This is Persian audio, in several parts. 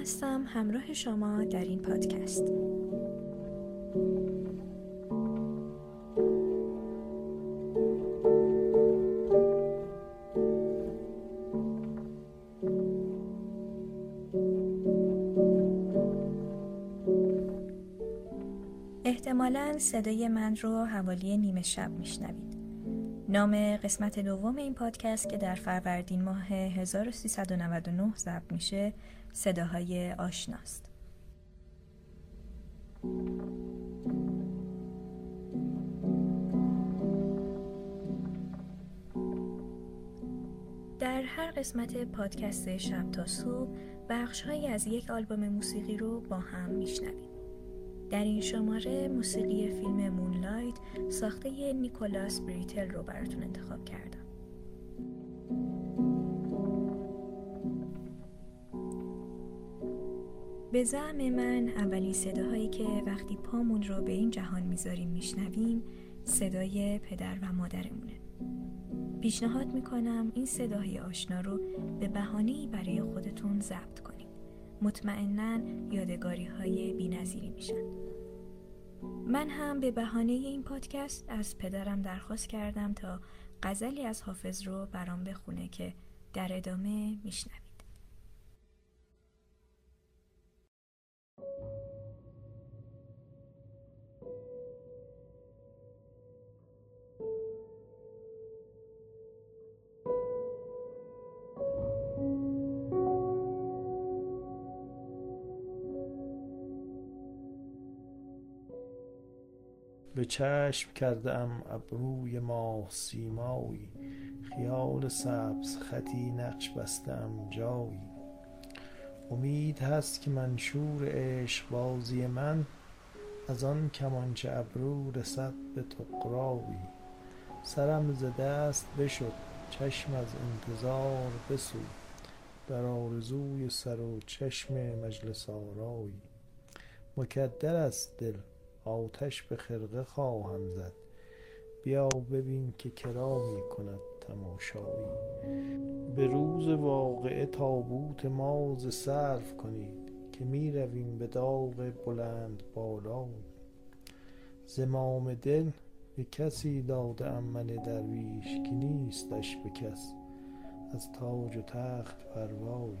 هستم همراه شما در این پادکست. احتمالا صدای من رو حوالی نیمه شب میشنوید. نام قسمت دوم این پادکست که در فروردین ماه 1399 ضبط میشه صداهای آشناست. در هر قسمت پادکست شب تا صبح بخشهایی از یک آلبوم موسیقی رو با هم میشنویم. در این شماره موسیقی فیلم مونلایت ساخته نیکولاس بریتل رو براتون انتخاب کردم. به زعم من اولین صداهایی که وقتی پامون رو به این جهان می‌ذاریم میشنویم صدای پدر و مادرمونه. پیشنهاد می‌کنم این صداهای آشنا رو به بهانه‌ای برای خودتون ضبط کنید. مطمئنا یادگاری های بی نظیری میشن. من هم به بهانه این پادکست از پدرم درخواست کردم تا غزلی از حافظ رو برام بخونه که در ادامه میشنوید چشم کرده ام ابروی ماه سیمایی. خیال سبز خطی نقش بستم جایی. امید هست که منشور عشق بازی من از آن کمانچه ابرو رسد به تقراوی سرم ز دست بشد چشم از انتظار بسود در آرزوی سر و چشم مجلس آرایی. مکدر است دل آتش به خرقه خواهم زد. بیا ببین که کرا می کند تماشایی. به روز واقعه تابوت ما ز صرف کنید که می رویم به داغ بلند بالایی زمام دل به کسی داده ام من درویش که نیستش به کس. از تاج و تخت پروایی.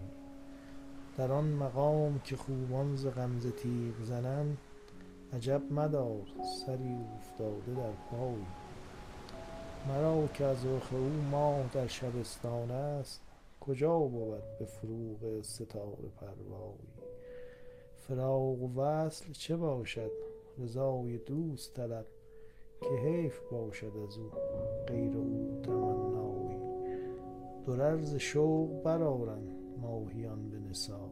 در آن مقام که خوبان ز غمزه تیغ زنند عجب مدار سری افتاده در پای. مرا که از رخ او ماه در شبستان است کجا بود به فروغ ستاره پروایی؟ فراق و وصل چه باشد؟ رضای دوست طلب که حیف باشد از او غیر او تمنایی. درر ز شوق برآرند ماهیان به نثار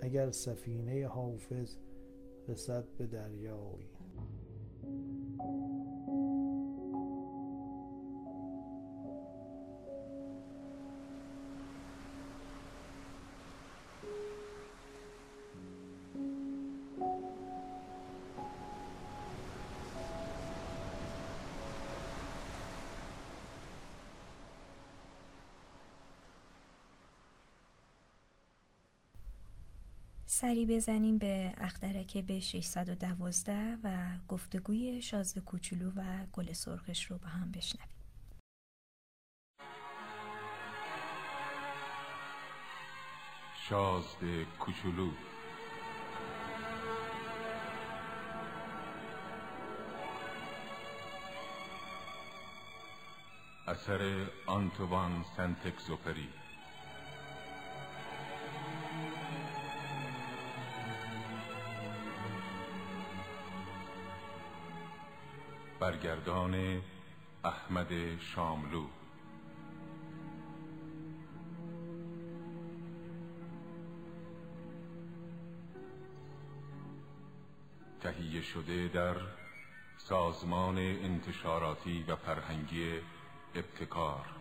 اگر سفینه حافظ رسد به دریایی. سری بزنیم به اخترک به 612 و گفتگوی شازده کوچولو و گل سرخش رو با هم بشنویم. شازده کوچولو. اثر آنتوان سنتکزوپری برگردان احمد شاملو. تهیه شده در سازمان انتشاراتی و فرهنگی ابتکار.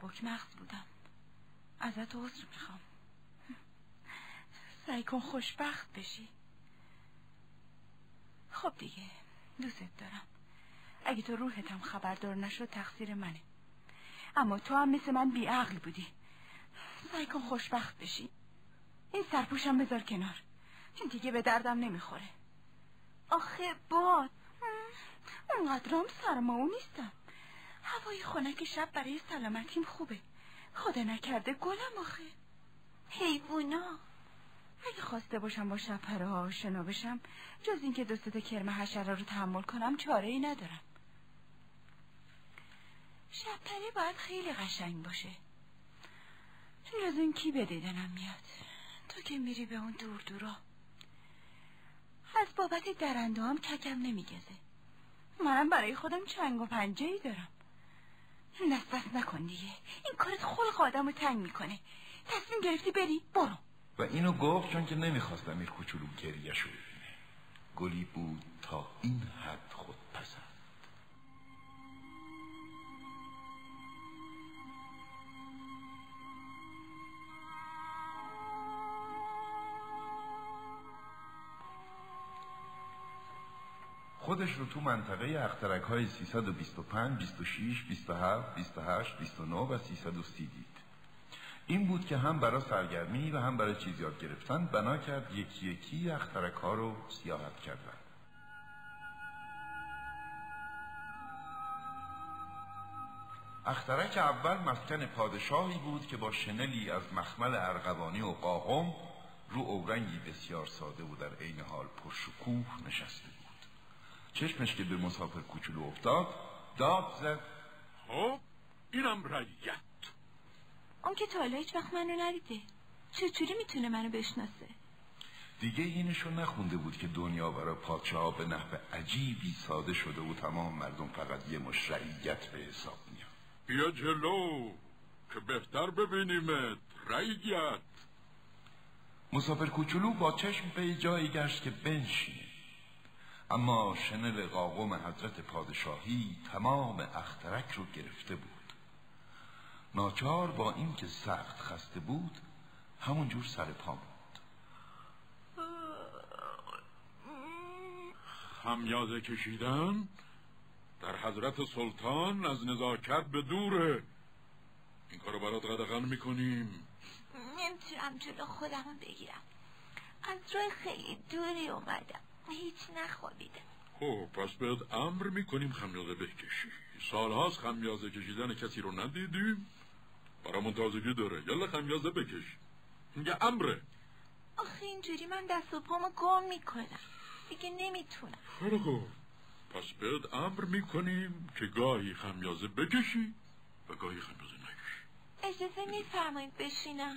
سبک مغز بودم. ازت عذر می‌خوام. سعی کن خوشبخت بشی. خب دیگه دوستت دارم. اگه تو روحتم خبردار نشد تقصیر منه. اما تو هم مثل من بیعقل بودی. سعی کن خوشبخت بشی. این سرپوشم بذار کنار. این دیگه به دردم نمی‌خوره. آخه باد اونقدرام سرماو نیستم. هوای خنک شب برای سلامتیم خوبه. خدا نکرده گلم آخه. حیوونا اگه خواسته باشم با شپره ها آشنا بشم جز اینکه دو تا کرم حشره رو تحمل کنم چاره ای ندارم. شپره باید خیلی قشنگ باشه. جز این کی به دیدنم میاد؟ تو که میری به اون دور دورا. از بابت درنده هم ککم نمیگزه. منم برای خودم چنگ و پنجه ای دارم. دست نکن دیگه. این کارت خلق آدم رو تنگ می‌کنه. تصمیم گرفتی بری؟ برو. و اینو گفت چون که نمی‌خواست امیر کوچولو گریه شو گلی بود تا این حد خودش رو تو منطقه اخترک های 325, 26, 27, 28, 29 و 330 دید. این بود که هم برای سرگرمی و هم برای چیز یاد گرفتن بنا کرد یکی یکی اخترک ها رو سیاحت کردن. اخترک اول مسکن پادشاهی بود که با شنلی از مخمل ارغوانی و قاقم رو اورنگی بسیار ساده و در عین حال پرشکوه نشسته چشمش که به مسافر کوچولو افتاد داد زد. خب اینم رعیت. اون که تا هیچ وقت منو ندیده. چطوری می‌تونه منو بشناسه؟ دیگه اینشو نخونده بود که دنیا برای پادشاه به نحو عجیبی ساده شده و تمام مردم فقط یه مشرعیت به حساب میاد بیا جلو که بهتر ببینیمت. رعیت. مسافر کوچولو با چشم به جایی گشت که بنشینه. اما شنل قاقم حضرت پادشاهی تمام اخترک رو گرفته بود. ناچار با اینکه سخت خسته بود همونجور سر پا بود. خمیازه کشیدن در حضرت سلطان از نزاکت به دوره این کارو برات قدغن می‌کنیم. نمی‌تونم جلو خودم بگیرم. از راه خیلی دوری اومدم. هیچ نخوابیدم خب پس بهت امر می‌کنیم خمیازه بکشی. سالهاست خمیازه کشیدن کسی رو ندیدیم. برامون تازگی داره. یلا خمیازه بکش یه امره. آخه اینجوری من دست و پامو گم می‌کنم. دیگه نمی‌تونم. خیلی خوب. پس بهت امر می‌کنیم که گاهی خمیازه بکشی و گاهی خمیازه نکشی. اجازه میفرمایید بشینم.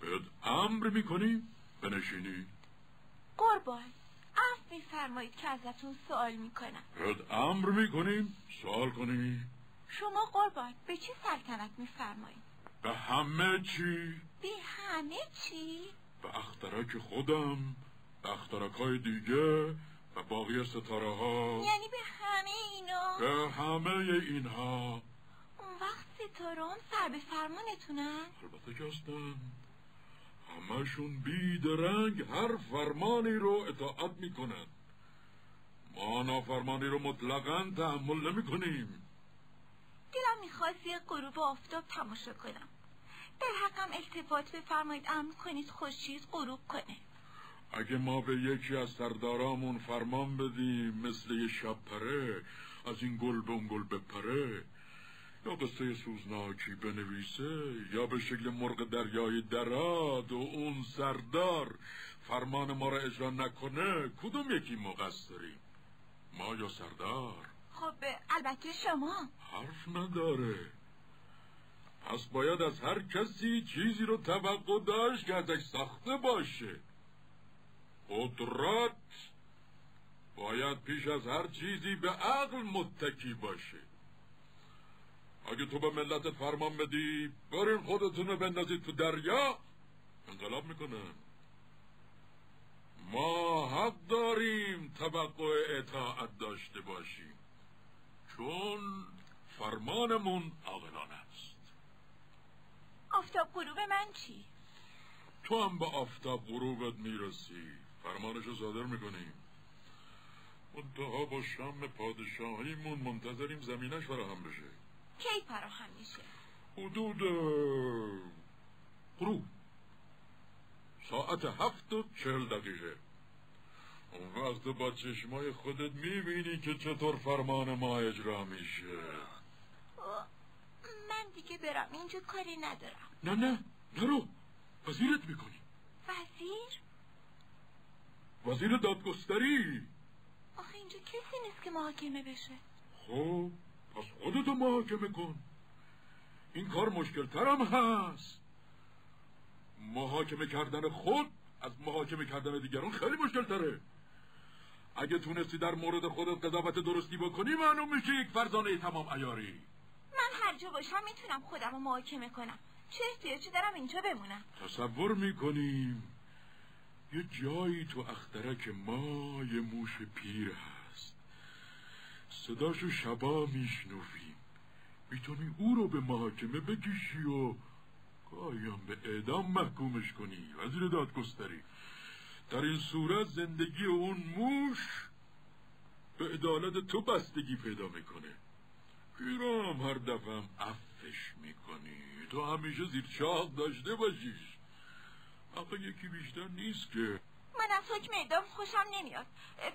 بهت امر می‌کنیم. بنشینی. قربان. عفو میفرمایید که ازتون سوال می‌کنم. بهت امر می‌کنیم سوال کنی شما قربان به چی سلطنت میفرمایید؟ به همه چی. به همه چی؟ به اخترک خودم به اخترک های دیگه و باقی ستاره ها یعنی به همه اینا؟ به همه اینها. اون وقت ستاره هم سر به فرمانتونن؟ البته که هستن. همشون بیدرنگ هر فرمانی رو اطاعت می‌کنن. ما نافرمانی رو مطلقا تحمل نمی کنیم دلم می‌خواست یه غروب آفتاب تماشا کنم. در حقم التفات بفرمایید امر کنید خورشید غروب کنه. اگه ما به یکی از سردارامون فرمان بدیم مثل یه شب پره از این گل به اون گل بپره یا قصه سوزناکی بنویسه یا به شکل مرغ دریای دراد و اون سردار فرمان ما را اجرا نکنه کدوم یکی مقصریم؟ ما یا سردار؟ خب البته شما. حرف نداره. پس باید از هر کسی چیزی رو توقع داشت که ازش ساخته باشه. قدرت باید پیش از هر چیزی به عقل متکی باشه. اگه تو به ملت فرمان بدی برین خودتون رو بندازید تو دریا. انقلاب می‌کنن ما حق داریم توقع اطاعت داشته باشیم. چون فرمانمون عاقلانه است. آفتاب غروب من چی؟ تو هم به آفتاب غروبت می‌رسی. فرمانشو صادر می‌کنیم. منتها با شم پادشاهیمون منتظریم زمینش فراهم بشه. کی فراهم میشه؟ حدود غروب ساعت هفت و چهل دقیقه. اون وقت با چشمای خودت می‌بینی که چطور فرمان ما اجرا میشه. من دیگه برم. اینجا کاری ندارم. نه نه نرو وزیرت می‌کنی. وزیر؟ وزیر دادگستری. آخه اینجا کسی نیست که محاکمه بشه. خب پس خودتو محاکمه کن. این کار مشکل ترم هست. محاکمه کردن خود از محاکمه کردن دیگران خیلی مشکل تره اگه تونستی در مورد خودت قضاوت درستی بکنی معلوم میشه یک فرزانه تمام ایاری من هر جا باشم می‌تونم خودم رو محاکمه کنم. چه احتیاجی دارم اینجا بمونم؟ تصور می‌کنیم یه جایی تو اخترک ما یه موش پیر هست. صداشو شبا میشنویم می‌تونی او رو به محاکمه بکشی و گاهیم به اعدام محکومش کنی وزیر دادگستری. در این صورت زندگی اون موش به عدالت تو بستگی پیدا می‌کنه. پیرام هر دفعه هم افش می‌کنی. تو همیشه زیر چاق داشته باشیش. آقا یکی بیشتر نیست که. من از حکم اعدام خوشم نمیاد.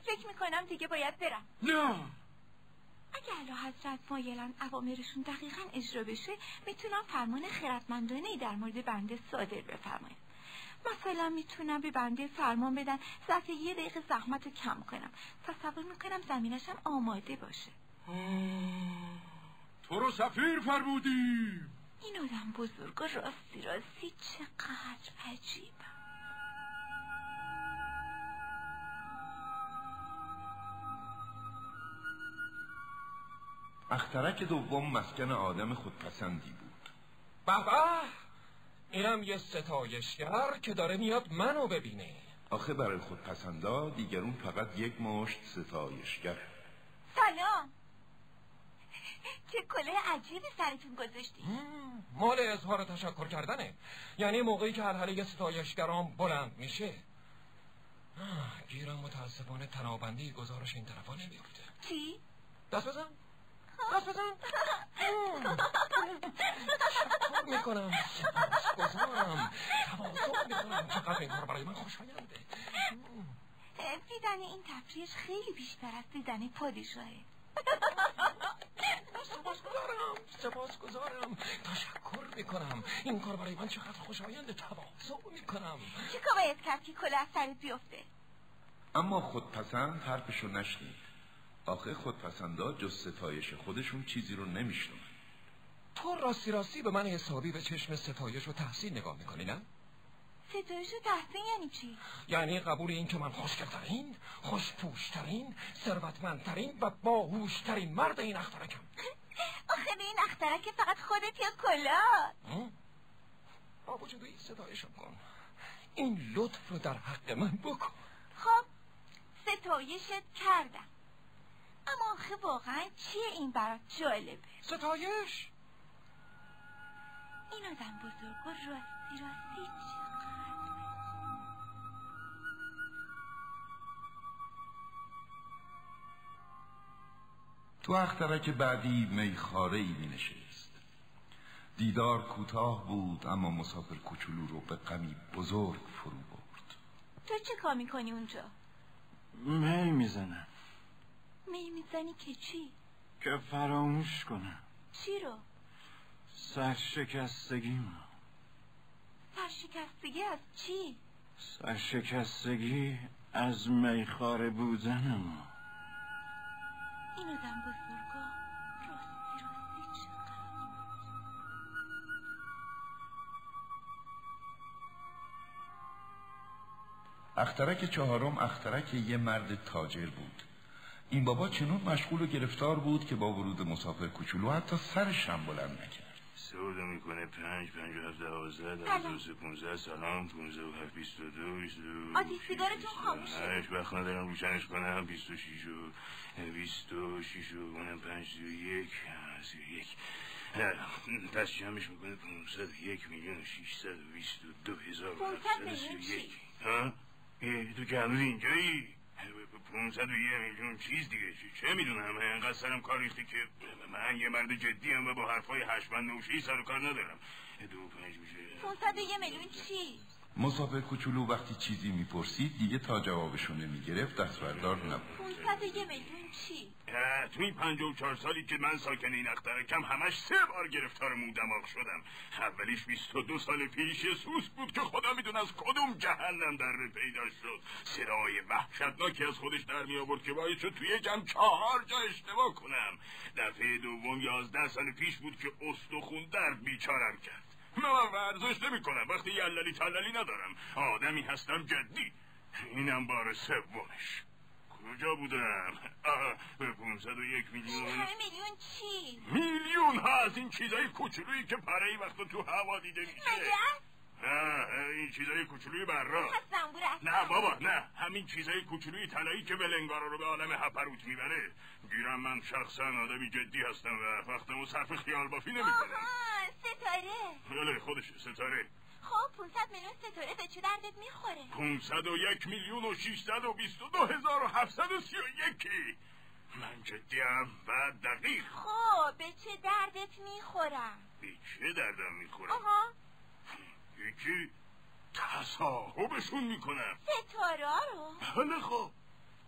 فکر می‌کنم دیگه باید برم. نه! اگه اعلی حضرت مایلن اوامرشون دقیقا اجرا بشه می‌تونم فرمان خیرتمندانه ای در مورد بنده صادر بفرمایم. مثلا می‌تونم به بنده فرمان بدن. ظرف یه دقیقه زحمت رو کم کنم. تصور می‌کنم زمینشم آماده باشه. تو رو سفیر فرمودی این آدم بزرگ و راستی راستی چقدر عجیبم اخترک دوم مسکن آدم خودپسندی بود. بابا اینم یه ستایشگر که داره میاد منو ببینه. آخه برای خودپسندا دیگرون فقط یک مشت ستایشگر. سلام. چه کله عجیبی سرتون گذاشتی. مال اظهار تشکر کردنه. یعنی موقعی که هلهله ستایشگرام بلند میشه. گیرم متاسفانه تنابندی گزارش این طرفا نمیفته چی؟ دست بزن. تشکر می‌کنم سپاسگزارم تواضع می‌کنم چقدر این کار برای من خوشاینده دیدن این تفریش خیلی بیشتر از دیدن پادشاهه. سپاسگزارم سپاسگزارم. تشکر می‌کنم. این کار برای من چقدر خوشاینده تواضع می‌کنم. چه کار باید کرد که کله از سرت بیفته؟ اما خودپسند حرفشو نشنید. آخه خودپسندا جز ستایش خودشون چیزی رو نمیشنون تو راستی راستی به من حسابی به چشم ستایش و تحسین نگاه می‌کنی نه؟ ستایش و تحسین یعنی چی؟ یعنی قبول این که من خوشگلترین خوشپوشترین ثروتمندترین و باهوشترین مرد این اخترکم. آخه به این اخترک فقط خودت یا کلا با وجود این ستایشم کن. این لطف رو در حق من بکن. خب ستایشت کردم. اما آخه واقعا چیه این برات جالبه ستایش! این آدم بزرگ و راستی راستی چقدر؟ تو اخترک بعدی میخاره ای می نشست. دیدار کوتاه بود اما مسافر کوچولو رو به غمی بزرگ فرو برد. تو چه کار می‌کنی اونجا؟ می می‌زنم. می می‌زنی که چی؟ که فراموش کنم چی رو؟ سرشکستگی سرشکستگی از چی؟ سرشکستگی از میخاره بودنم این آدم بزرگا راستی راستی چقدر اخترک چهارم اخترک یه مرد تاجر بود این بابا چنون مشغول و گرفتار بود که با ورود مسافر کوچولو حتی سرش هم بلند نکرد. رو می‌کنه پنج پنج و هفت دوازده دوازده سه پونزده سلام پونزده و هفت بیست و دو بیست و دو آتیش سیگارتون خاموشه. هشت وقت ندارم روشنش کنم. بیست و شیش و بیست و شیش و اونم پنج سی و یک. سی و یک دست جمعش می‌کنه پونصد و یک میلیون و شیشصد و بیست و دو هزار و هفتصد و سی و یک. ها؟ تو که هنوز اینجایی؟ پونصد و یه میلیون چیز دیگه چه, چه می‌دونم؟ انقدر سرم کار ریخته که من یه مرد جدی هم و با حرفای هشمند نوشی سر و کار ندارم. دو پنج میشه. 501 میلیون چی؟ مسافر کوچولو وقتی چیزی می‌پرسید دیگه تا جوابشو نمی‌گرفت دست بردار نبود 501 میلیون چی؟ تو این پنجاه و چهار سالی که من ساکن این اخترکم همش سه بار گرفتار مو دماغ شدم. اولیش بیست و دو سال پیش یه سوس بود که خدا میدون از کدوم جهنم در پیدا شد. صدای وحشتناکی از خودش در می آورد که باید شد توی جمع چهار جا اشتباه کنم. دفعه دوم یازده سال پیش بود که استخون درد بیچارم کرد. من ورزش نمی کنم وقتی یللی تللی ندارم. آدمی هستم جدی. اینم بار سومش. کجا بودم؟ به 501 میلیون. میلیون چی؟ میلیون ها از این چیزای کوچولویی که پره وقتا تو هوا دیده میشه؟ نه این چیزای کوچولوی برا نه بابا نه. همین چیزای کوچولوی طلایی که بلنگارا رو به عالم هپروت می‌بره. گیرم من شخصا آدمی جدی هستم و وقتمو صرف خیال بافی نمی‌کنم. ستاره. بله خودش ستاره. خب 500 میلیون ستاره به چه دردت می‌خوره؟ 501 میلیون و 622 هزار و 731 من جدیم و دقیق. خب به چه دردت می‌خورم؟ به چه دردم می‌خورم؟ آها. یکی تصاحبشون می‌کنم ستاره رو؟ بله خب.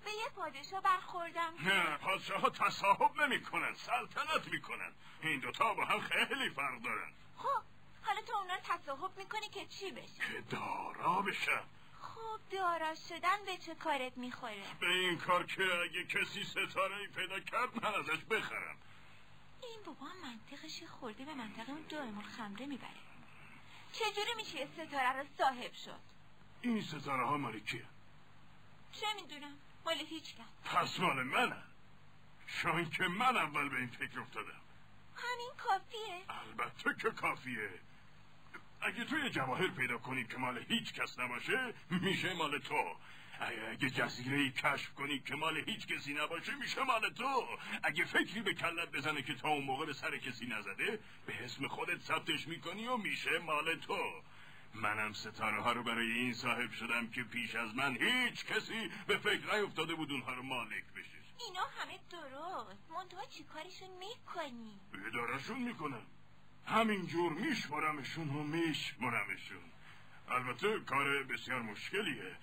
به یه پادشاه برخوردم. نه پادشاه ها تصاحب نمی‌کنن سلطنت می‌کنن. این دوتا با هم خیلی فرق دارن. خب حالا تو اونا تصاحب می‌کنی که چی بشه؟ که دارا بشم خب دارا شدن به چه کارت می‌خوره؟ به این کار که اگه کسی ستاره پیدا کرد من ازش بخرم. این بابا منطقش خورده به منطقه اون دائم الخمره می‌بره. چجوری میشه ستاره رو صاحب شد؟ این ستاره ها مال کیه؟ چه می‌دونم؟ مال هیچ کس. پس مال منن چون که من اول به این فکر افتادم. همین کافیه. البته که کافیه. اگه توی جواهر پیدا کنی که مال هیچ کس نباشه میشه مال تو. اگه, اگه جزیره ای کشف کنی که مال هیچ کسی نباشه میشه مال تو. اگه فکری به کلت بزنه که تا اون موقع به سر کسی نزده به اسم خودت ثبتش می‌کنی و میشه مال تو. منم ستاره ها رو برای این صاحب شدم که پیش از من هیچ کسی به فکر نیفتاده بود اونها رو مالک بشه. اینا همه درست. منتها چی کارشون می‌کنی؟ ادارشون می‌کنم. همینجور میشمرمشون و میشمرمشون البته کار بسیار مشکلیه.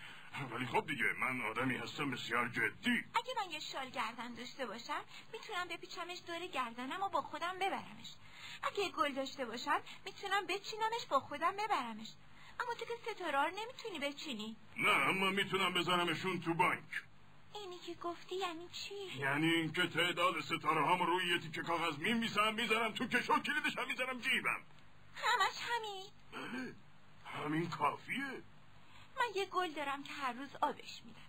ولی خب دیگه من آدمی هستم بسیار جدی. اگه من یه شال گردن داشته باشم می‌تونم بپیچمش دور گردنم و با خودم ببرمش. اگه گل داشته باشم می‌تونم بچینمش با خودم ببرمش. اما تو که ستاره نمی‌تونی بچینی. نه اما می‌تونم بزنمشون تو بانک. اینی که گفتی یعنی چی؟ یعنی اینکه تعداد ستاره هم روی یه تیکه کاغذ میمیسم می‌ذارم تو کش و کلیدش هم می‌ذارم جیبم. همش همین. بله همین کافیه. من یه گل دارم که هر روز آبش میدم.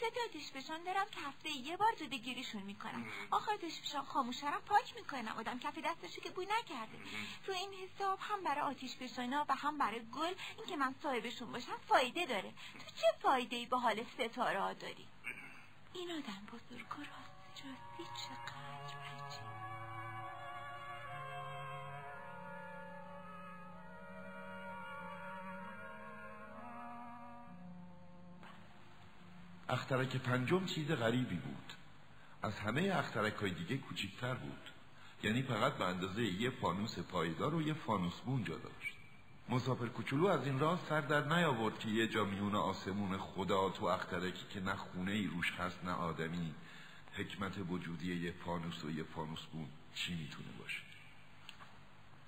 سه تا دشپشان دارم که هفته یه بار جوده گیریشون می‌کنم آخر دشپشان خاموشرم پاک می‌کنم. آدم کف دستشو که بوی نکرده. رو این حساب هم برای آتیش بشانا و هم برای گل اینکه من صاحبشون باشم فایده داره. تو چه فایده ای به حال ستاره ها داری؟ این آدم بزرگ و راست راستی چقدر اخترک پنجم چیز غریبی بود. از همه اخترک های دیگه کوچیکتر بود. یعنی فقط به اندازه یه فانوس پایدار و یه فانوس بون جا داشت. مسافر کوچولو از این راه سر در نیاورد که یه جا میون آسمون خدا تو اخترکی که نه خونه ای روش هست نه آدمی. حکمت وجودی یه فانوس و یه فانوس بون چی می‌تونه باشه؟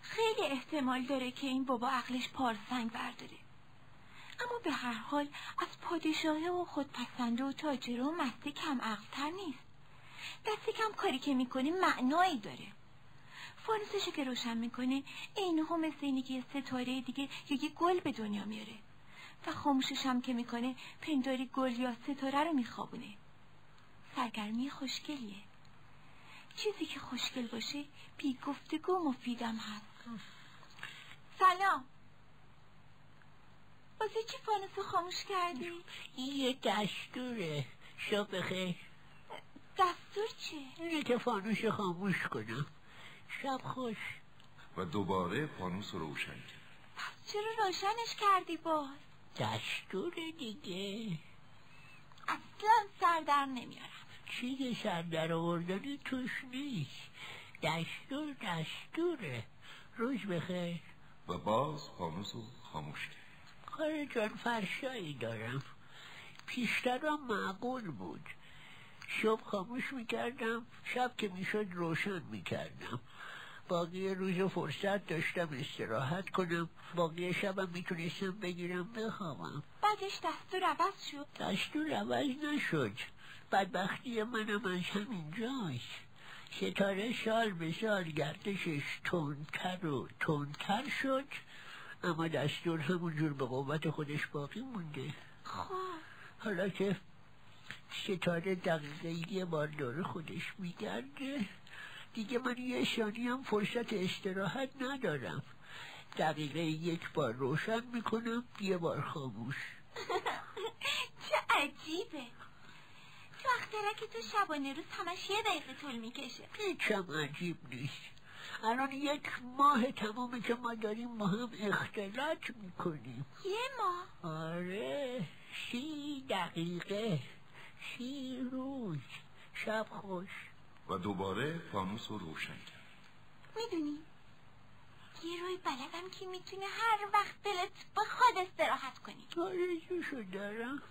خیلی احتمال داره که این بابا عقلش پارسنگ برداره. به هر حال از پادشاهه و خودپسنده و تاجره و مسته کم عقلتر نیست. دست کم کاری که می‌کنه معنایی داره. فانوسشو که روشن می‌کنه اینها مثل اینه که یه ستاره دیگه یا یه گل به دنیا میاره. و خاموشش هم که می‌کنه پنداری گل یا ستاره رو میخوابونه. سرگرمی خوشگلیه. چیزی که خوشگل باشه بی گفتگو مفیدم هست. سلام! واسه چی فانوسو خاموش کردی؟ این یه دستوره. شب بخیر دستور چیه؟ اینه که فانوس خاموش کنم. شب خوش. و دوباره فانوس رو روشن کرد پس چرا روشنش کردی باز؟ دستور دیگه. اصلا سر در نمیارم. چیز سر در آوردنی توش نیست. دستور دستوره. روز بخیر. و باز فانوس رو خاموش کرد کار جان فرشایی دارم. پیشترم معقول بود. صبح خاموش می‌کردم شب که می‌شد روشن می‌کردم. باقی روز فرصت داشتم استراحت کنم. باقی شبم می‌تونستم بگیرم بخوابم. بعدش دستور عوض شد. دستور عوض نشد. بدبختی منم از همین جاست. ستاره سال به سال گردشش تندتر و تندتر شد. اما دستور همونجور به قوت خودش باقی مونده. خب. حالا که ستاره دقیقه یه بار داره خودش میگرده دیگه من یه ثانی هم فرصت استراحت ندارم. دقیقه یک بار روشن می‌کنم یه بار خاموش. چه عجیبه. تو اخترک تو شبانه روز همش یه دقیقه طول می‌کشه. هیچم عجیب نیست. الان یک ماه تمومه که ما داریم با هم اختلاط می‌کنیم. یه ماه؟ آره سی دقیقه سی روز. شب خوش. و دوباره فانوس رو روشن کرد. می‌دونی یه روی بلدم که می‌تونه هر وقت دلت بخواد استراحت کنی. آرزوشو دارم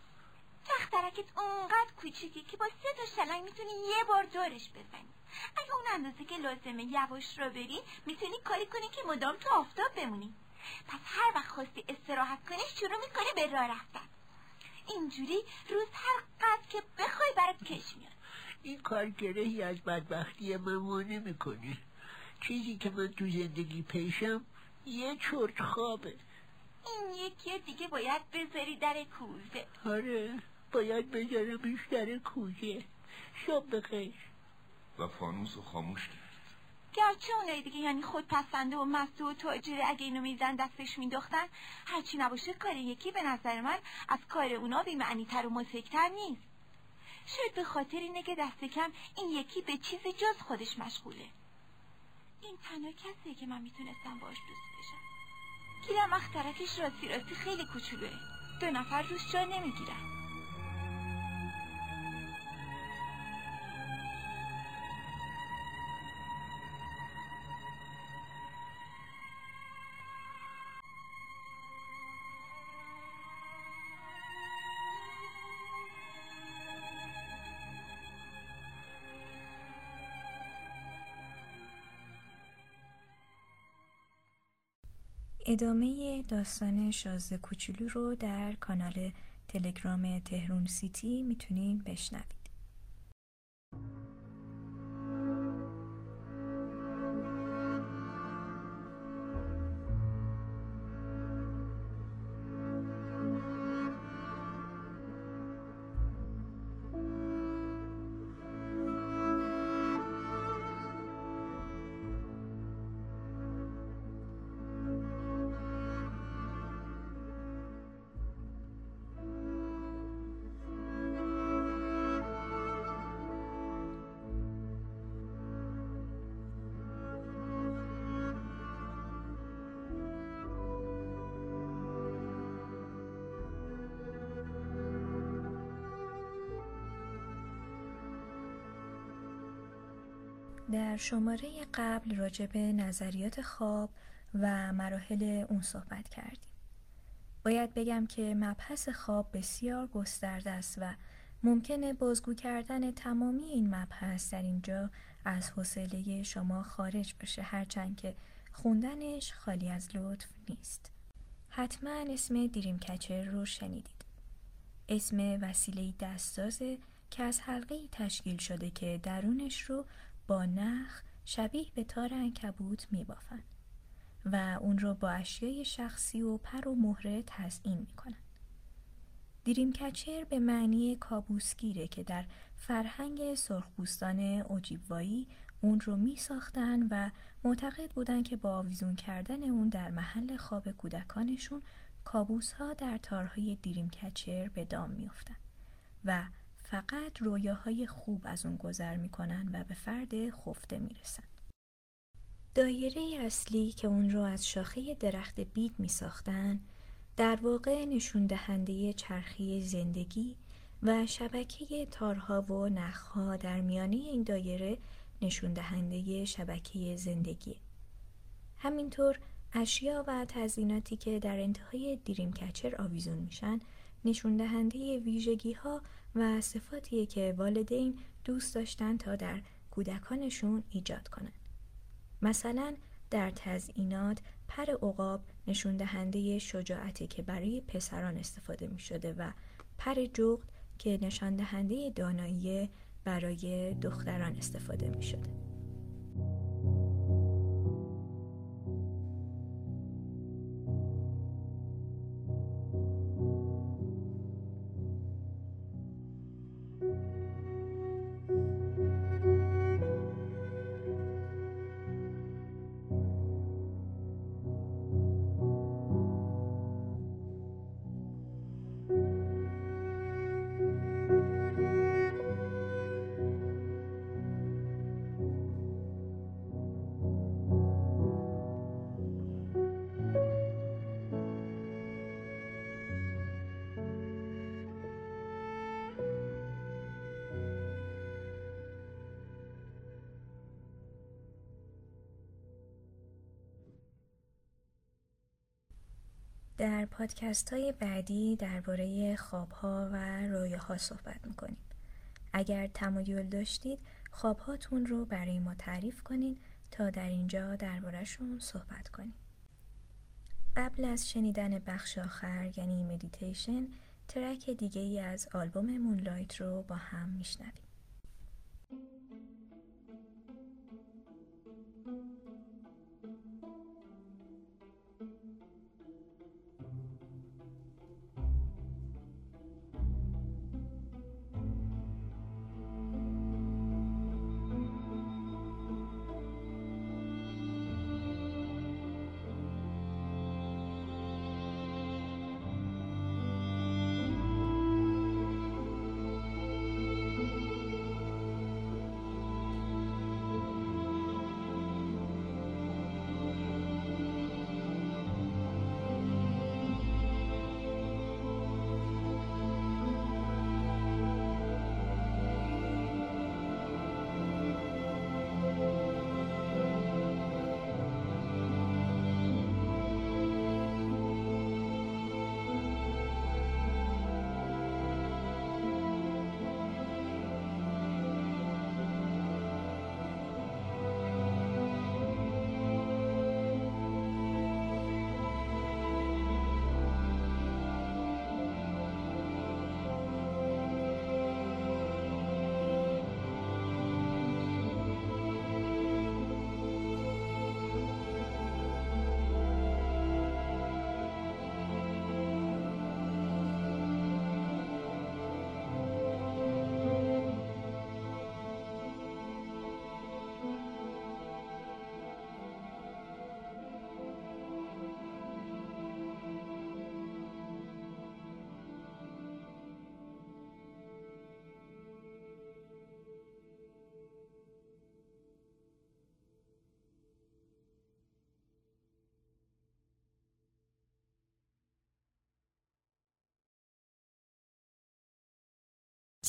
تخترکت اونقدر کوچیکی که با سه تا شلنگ می‌تونی یه بار دورش بزنی. اگه اون اندازه که لازمه یواش رو بری می‌تونی کاری کنی که مدام تو آفتاب بمونی. پس هر وقت خواستی استراحت کنی شروع می‌کنی به راه رفتن. اینجوری روز هر قدر که بخوای برات کش میاد. این کار گرهی از بدبختی من مانع می‌کنه. چیزی که من تو زندگی پیشم یه چرت خوابه. این یکی دیگه باید بذاری در کوزه. آره باید بذارمش در کوزه. شب بخیر. و فانوس رو خاموش کرد. گرچه اونای دیگه یعنی خودپسنده و مسته و تاجره اگه اینو میزن دستش مینداختن هرچی نباشه کار یکی به نظر من از کار اونا بیمعنی تر و مسکتر نیست. شاید به خاطر اینه که دست کم این یکی به چیز جز خودش مشغوله. این تنها کسیه که من می‌تونستم باش دوست بشم. گیرم اخترکش راستی راستی خیلی کوچولوه. دو نفر روش جا نمی‌گیرن. ادامه داستان شازده کوچولو رو در کانال تلگرام تهرون سیتی می‌تونین بشنوید. شماره قبل راجع به نظریات خواب و مراحل اون صحبت کردیم. باید بگم که مبحث خواب بسیار گسترده است و ممکنه بازگو کردن تمامی این مبحث در اینجا از حوصله شما خارج بشه هرچند که خوندنش خالی از لطف نیست. حتما اسم دیریم کچر رو شنیدید. اسم وسیله دستازه که از حلقه تشکیل شده که درونش رو نخ شبیه به تار انکبوت میبافند و اون رو با اشیای شخصی و پر و مهره تزئین می‌کنن. دیریم کچر به معنی کابوسگیره که در فرهنگ سرخپوستان اوجیبوایی اون رو می ساختن و معتقد بودن که با آویزون کردن اون در محل خواب کودکانشون کابوس ها در تارهای دیریم کچر به دام میافتند و فقط رویاهای خوب از اون گذر می‌کنن و به فرد خفته می‌رسن. دایره اصلی که اون رو از شاخه درخت بید می ساختن در واقع نشون دهنده چرخی زندگی و شبکه تارها و نخها در میانه این دایره نشون دهنده شبکه زندگی. همینطور اشیا و تزیناتی که در انتهای دیریم کچر آویزون میشن نشون دهنده ویژگی ها و صفاتیه که والدین دوست داشتن تا در کودکانشون ایجاد کنن. مثلا در تزئینات پر عقاب نشون دهنده شجاعتی که برای پسران استفاده می شده و پر جغد که نشان دهنده دانایی برای دختران استفاده می شده. پادکست های بعدی درباره خوابها و رویاها صحبت می‌کنیم. اگر تمایل داشتید خوابهاتون رو برای ما تعریف کنید تا در اینجا دربارهشون صحبت کنیم. قبل از شنیدن بخش آخر یعنی مدیتیشن track دیگه ای از آلبوم Moonlight رو با هم میشنویم.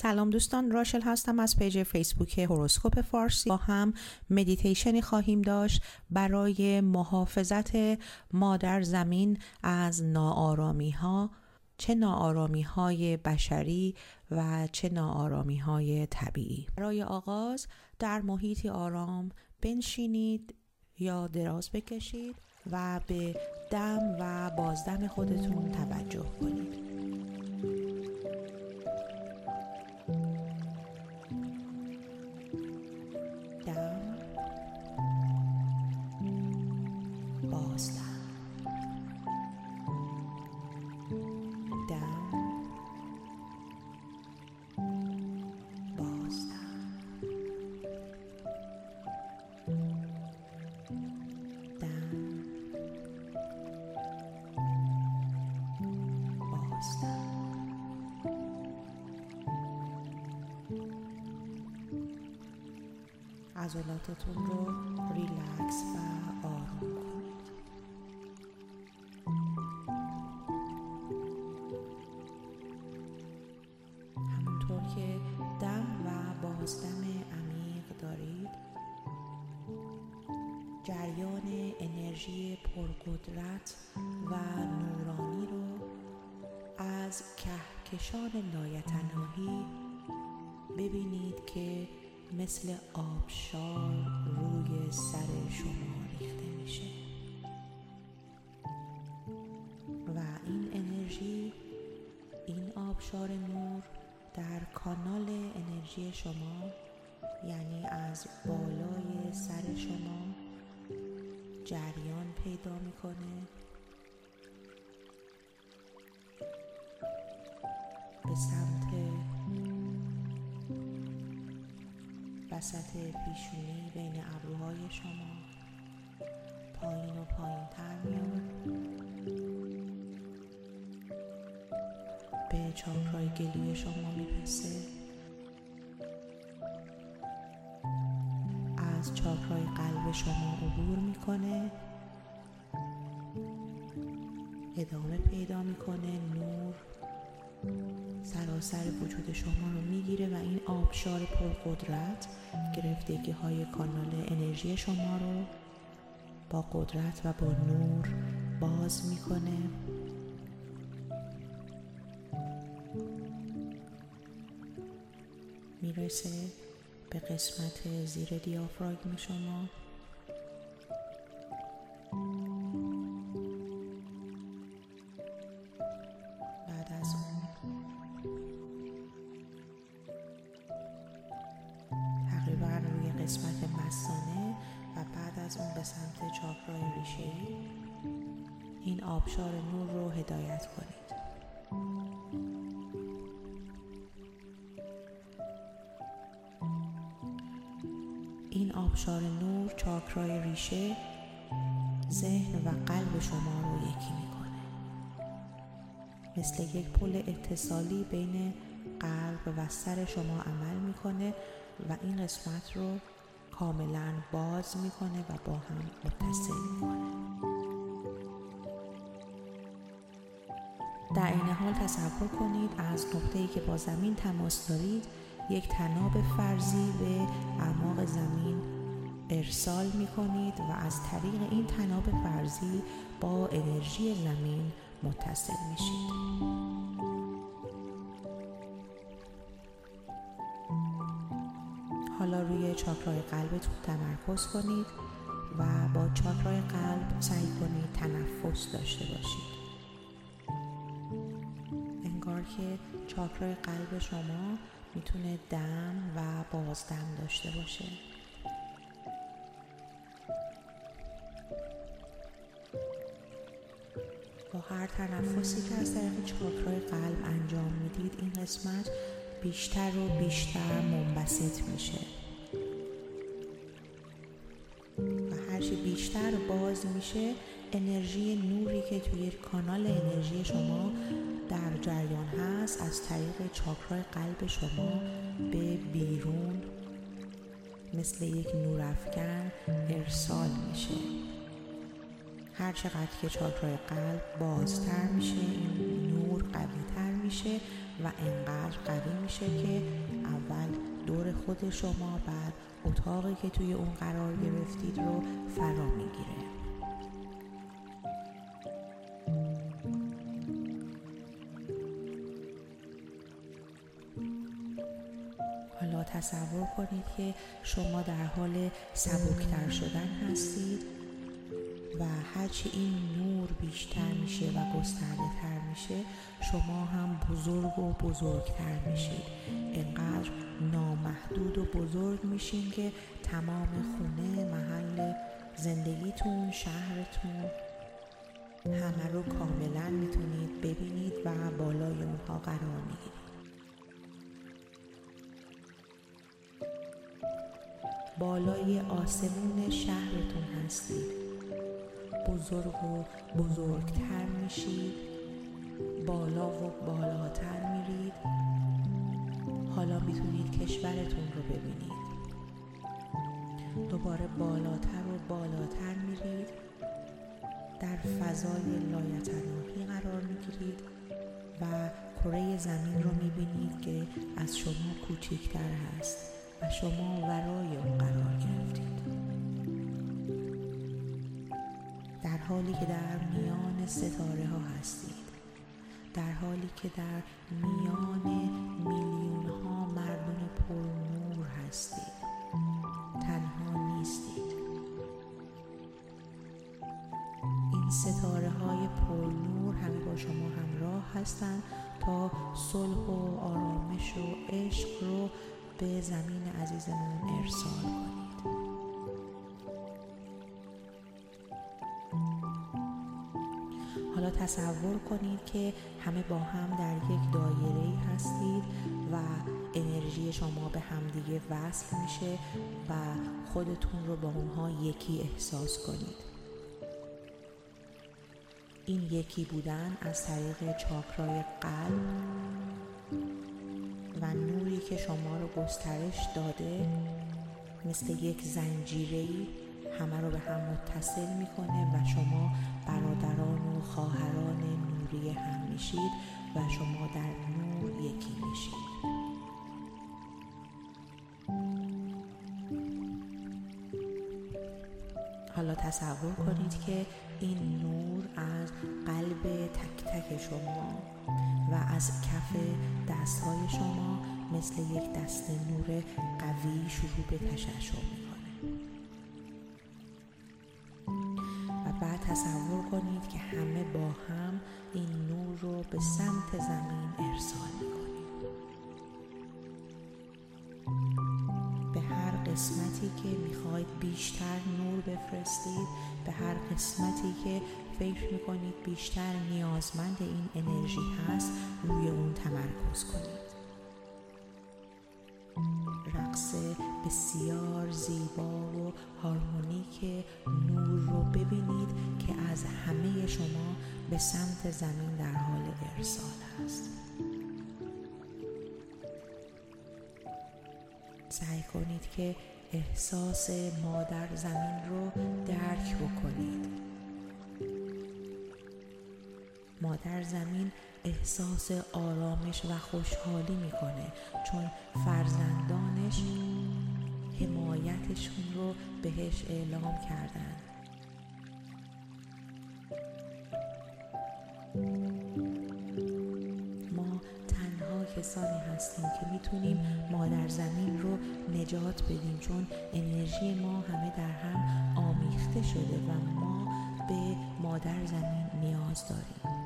سلام دوستان راشل هستم از پیج فیسبوک هوروسکوپ فارسی. با هم مدیتیشنی خواهیم داشت برای محافظت مادر زمین از ناآرامی ها چه ناآرامی های بشری و چه ناآرامی های طبیعی. برای آغاز در محیطی آرام بنشینید یا دراز بکشید و به دم و بازدم خودتون توجه کنید. عضلاتتون رو ریلکس و پیشونی بین ابروهای شما پایین و پایین تر به چاکرای گلوی شما می‌رسه. از چاکرای قلب شما عبور می‌کنه. ادامه پیدا می‌کنه. نور. سراسر وجود شما رو می‌گیره و این آبشار پرقدرت گرفتگی های کانال انرژی شما رو با قدرت و با نور باز می‌کنه. می‌رسه به قسمت زیر دیافراگم شما. اتصالی بین قلب و سر شما عمل می‌کنه و این قسمت رو کاملا باز می‌کنه و با هم متصل می‌کنه در این حال تصور کنید از نقطه‌ای که با زمین تماس دارید یک تناب فرضی به اعماق زمین ارسال می کنید و از طریق این تناب فرضی با انرژی زمین متصل میشید. حالا روی چاکرای قلبتون تمرکز کنید و با چاکرای قلب سعی کنید تنفس داشته باشید. که چاکرای قلب شما می‌تونه دم و بازدم داشته باشه با هر تنفسی که از طریق چاکرای قلب انجام می‌دید این قسمت بیشتر و بیشتر منبسط میشه باز میشه انرژی نوری که توی کانال انرژی شما در جریان هست از طریق چاکرای قلب شما به بیرون مثل یک نورافکن ارسال میشه. هر چقدر که چاکرای قلب بازتر میشه این نور قوی تر میشه و انقدر قوی میشه که اول دور خود شما بعد اتاقی که توی اون قرار گرفتید رو فرا می‌گیره. کنید که شما در حال سبکتر شدن هستید و هرچی این نور بیشتر میشه و گسترده تر میشه شما هم بزرگ و بزرگتر میشید. انقدر نامحدود و بزرگ میشین که تمام خونه محل زندگیتون شهرتون همه رو کاملا می‌تونید ببینید و بالای اونها قرار می‌گیرید. بالای آسمون شهرتون هستید. بزرگ و بزرگتر میشید. بالا و بالاتر میرید. حالا می‌تونید کشورتون رو ببینید. دوباره بالاتر و بالاتر میرید. در فضای لایتناهی قرار می‌گیرید و کره زمین رو می‌بینید که از شما کوچکتر هست و شما ورای حالی که در میان ستاره ها هستید. در حالی که در میان میلیون ها مردم پرنور هستید. تنها نیستید. این ستاره های پرنور همه با شما همراه هستند تا صلح و آرامش و عشق رو به زمین عزیزمون ارسال کنید حالا تصور کنید که همه با هم در یک دایره هستید و انرژی شما به همدیگه وصل میشه و خودتون رو با اونها یکی احساس کنید. این یکی بودن از طریق چاکرای قلب و نوری که شما رو گسترش داده مثل یک زنجیری همه رو به هم متصل می‌کنه و شما برادران و خواهران نوری هم میشید و شما در نور یکی میشید حالا تصور کنید که این نور از قلب تک تک شما و از کف دستهای شما مثل یک دست نور قوی شروع به تشعشع می‌کنه. و بعد تصور کنید که همه با هم این نور رو به سمت زمین ارسال می‌کنید. به هر قسمتی که می‌خواید بیشتر نور بفرستید به هر قسمتی که فکر می‌کنید بیشتر نیازمند این انرژی هست روی اون تمرکز کنید. رقص بسیار زیبا و هارمونیک نور رو ببینید که از همه شما به سمت زمین در حال ارسال است. سعی کنید که احساس مادر زمین رو درک بکنید. مادر زمین احساس آرامش و خوشحالی می‌کنه چون فرزندانش حمایتشون رو بهش اعلام کردن. ما تنها کسانی هستیم که می‌تونیم مادر زمین رو نجات بدیم چون انرژی ما همه در هم آمیخته شده و ما به مادر زمین نیاز داریم.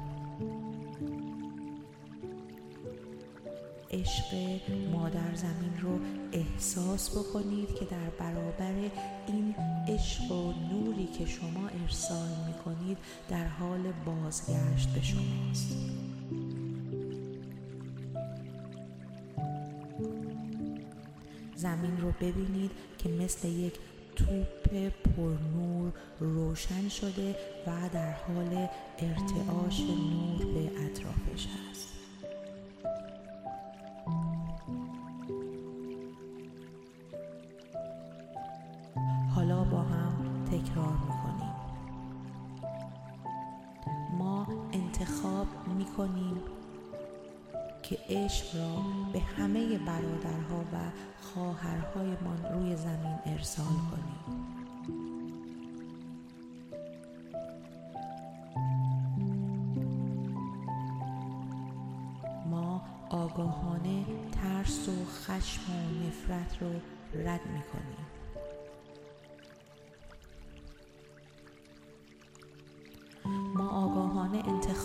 عشق مادر زمین رو احساس بکنید که در برابر این عشق و نوری که شما ارسال می کنید در حال بازگشت به شماست. زمین رو ببینید که مثل یک توپ پرنور روشن شده و در حال ارتعاش نور به اطرافش است که عشق را به همه برادرها و خواهرهایمان روی زمین ارسال کنیم ما آگاهانه ترس و خشم و نفرت رو رد می‌کنیم.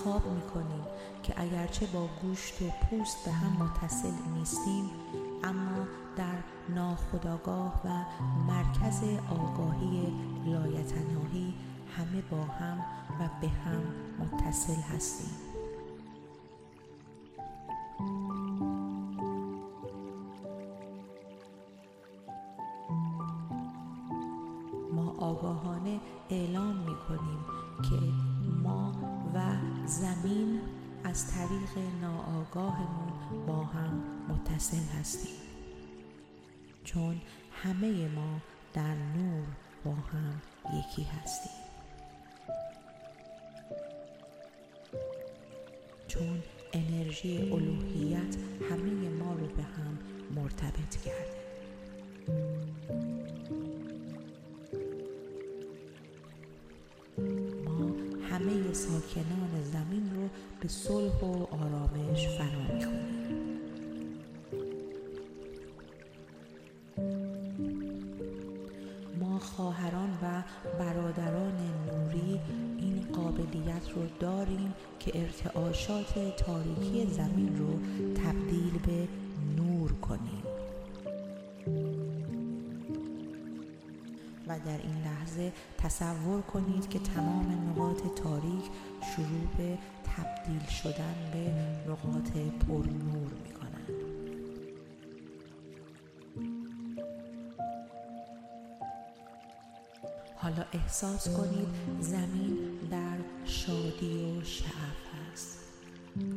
انتخاب می‌کنیم که اگرچه با گوشت و پوست به هم متصل نیستیم اما در ناخودآگاه و مرکز آگاهی لایتناهی همه با هم و به هم متصل هستیم. چون همه ما در نور با هم یکی هستیم. چون انرژی الوهیت همه ما رو به هم مرتبط کرده. ما همه ساکنان زمین رو به صلح و آرامش فرا می‌خونیم رو داریم که ارتعاشات تاریکی زمین رو تبدیل به نور کنیم و در این لحظه تصور کنید که تمام نقاط تاریک شروع به تبدیل شدن به نقاط پر نور می کنند. حالا احساس کنید زمین شادی و شعف است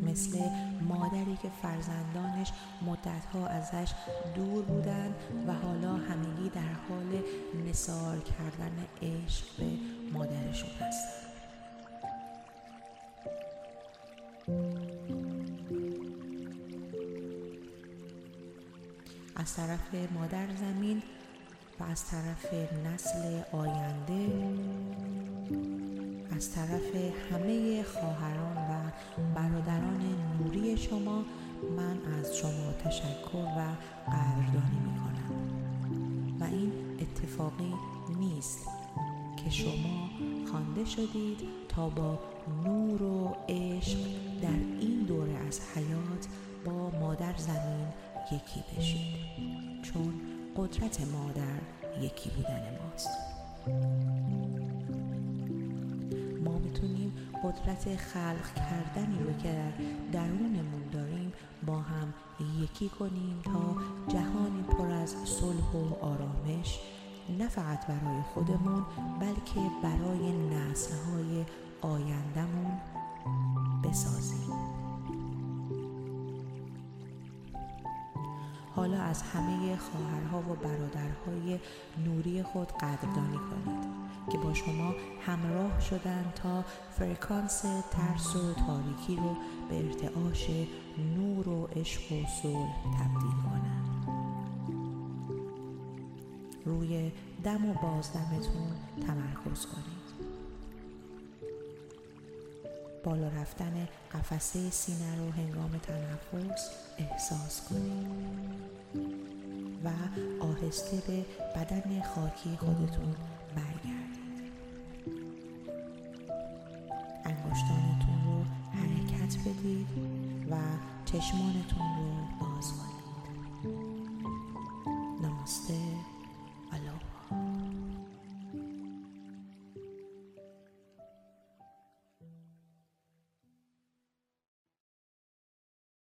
مثل مادری که فرزندانش مدتها ازش دور بودند و حالا همگی در حال نثار کردن عشق به مادرشون هستند از طرف مادر زمین و از طرف نسل آینده از طرف همه خواهران و برادران نوری شما من از شما تشکر و قدردانی می کنم و این اتفاقی نیست که شما خوانده شدید تا با نور و عشق در این دوره از حیات با مادر زمین یکی بشید. چون قدرت مادر یکی بودن ماست. قدرت خلق کردنی رو که در درونمون داریم با هم یکی کنیم تا جهانی پر از صلح و آرامش نه فقط برای خودمون بلکه برای نسلهای آیندهمون بسازیم. حالا از همه خواهرها و برادرهای نوری خود قدردانی کنید. که با شما همراه شدن تا فرکانس ترس و تاریکی رو به ارتعاش نور و عشق و صلح تبدیل کنند روی دم و بازدمتون تمرکز کنید. بالا رفتن قفسه سینه رو هنگام تنفس احساس کنید و آهسته به بدن خاکی خودتون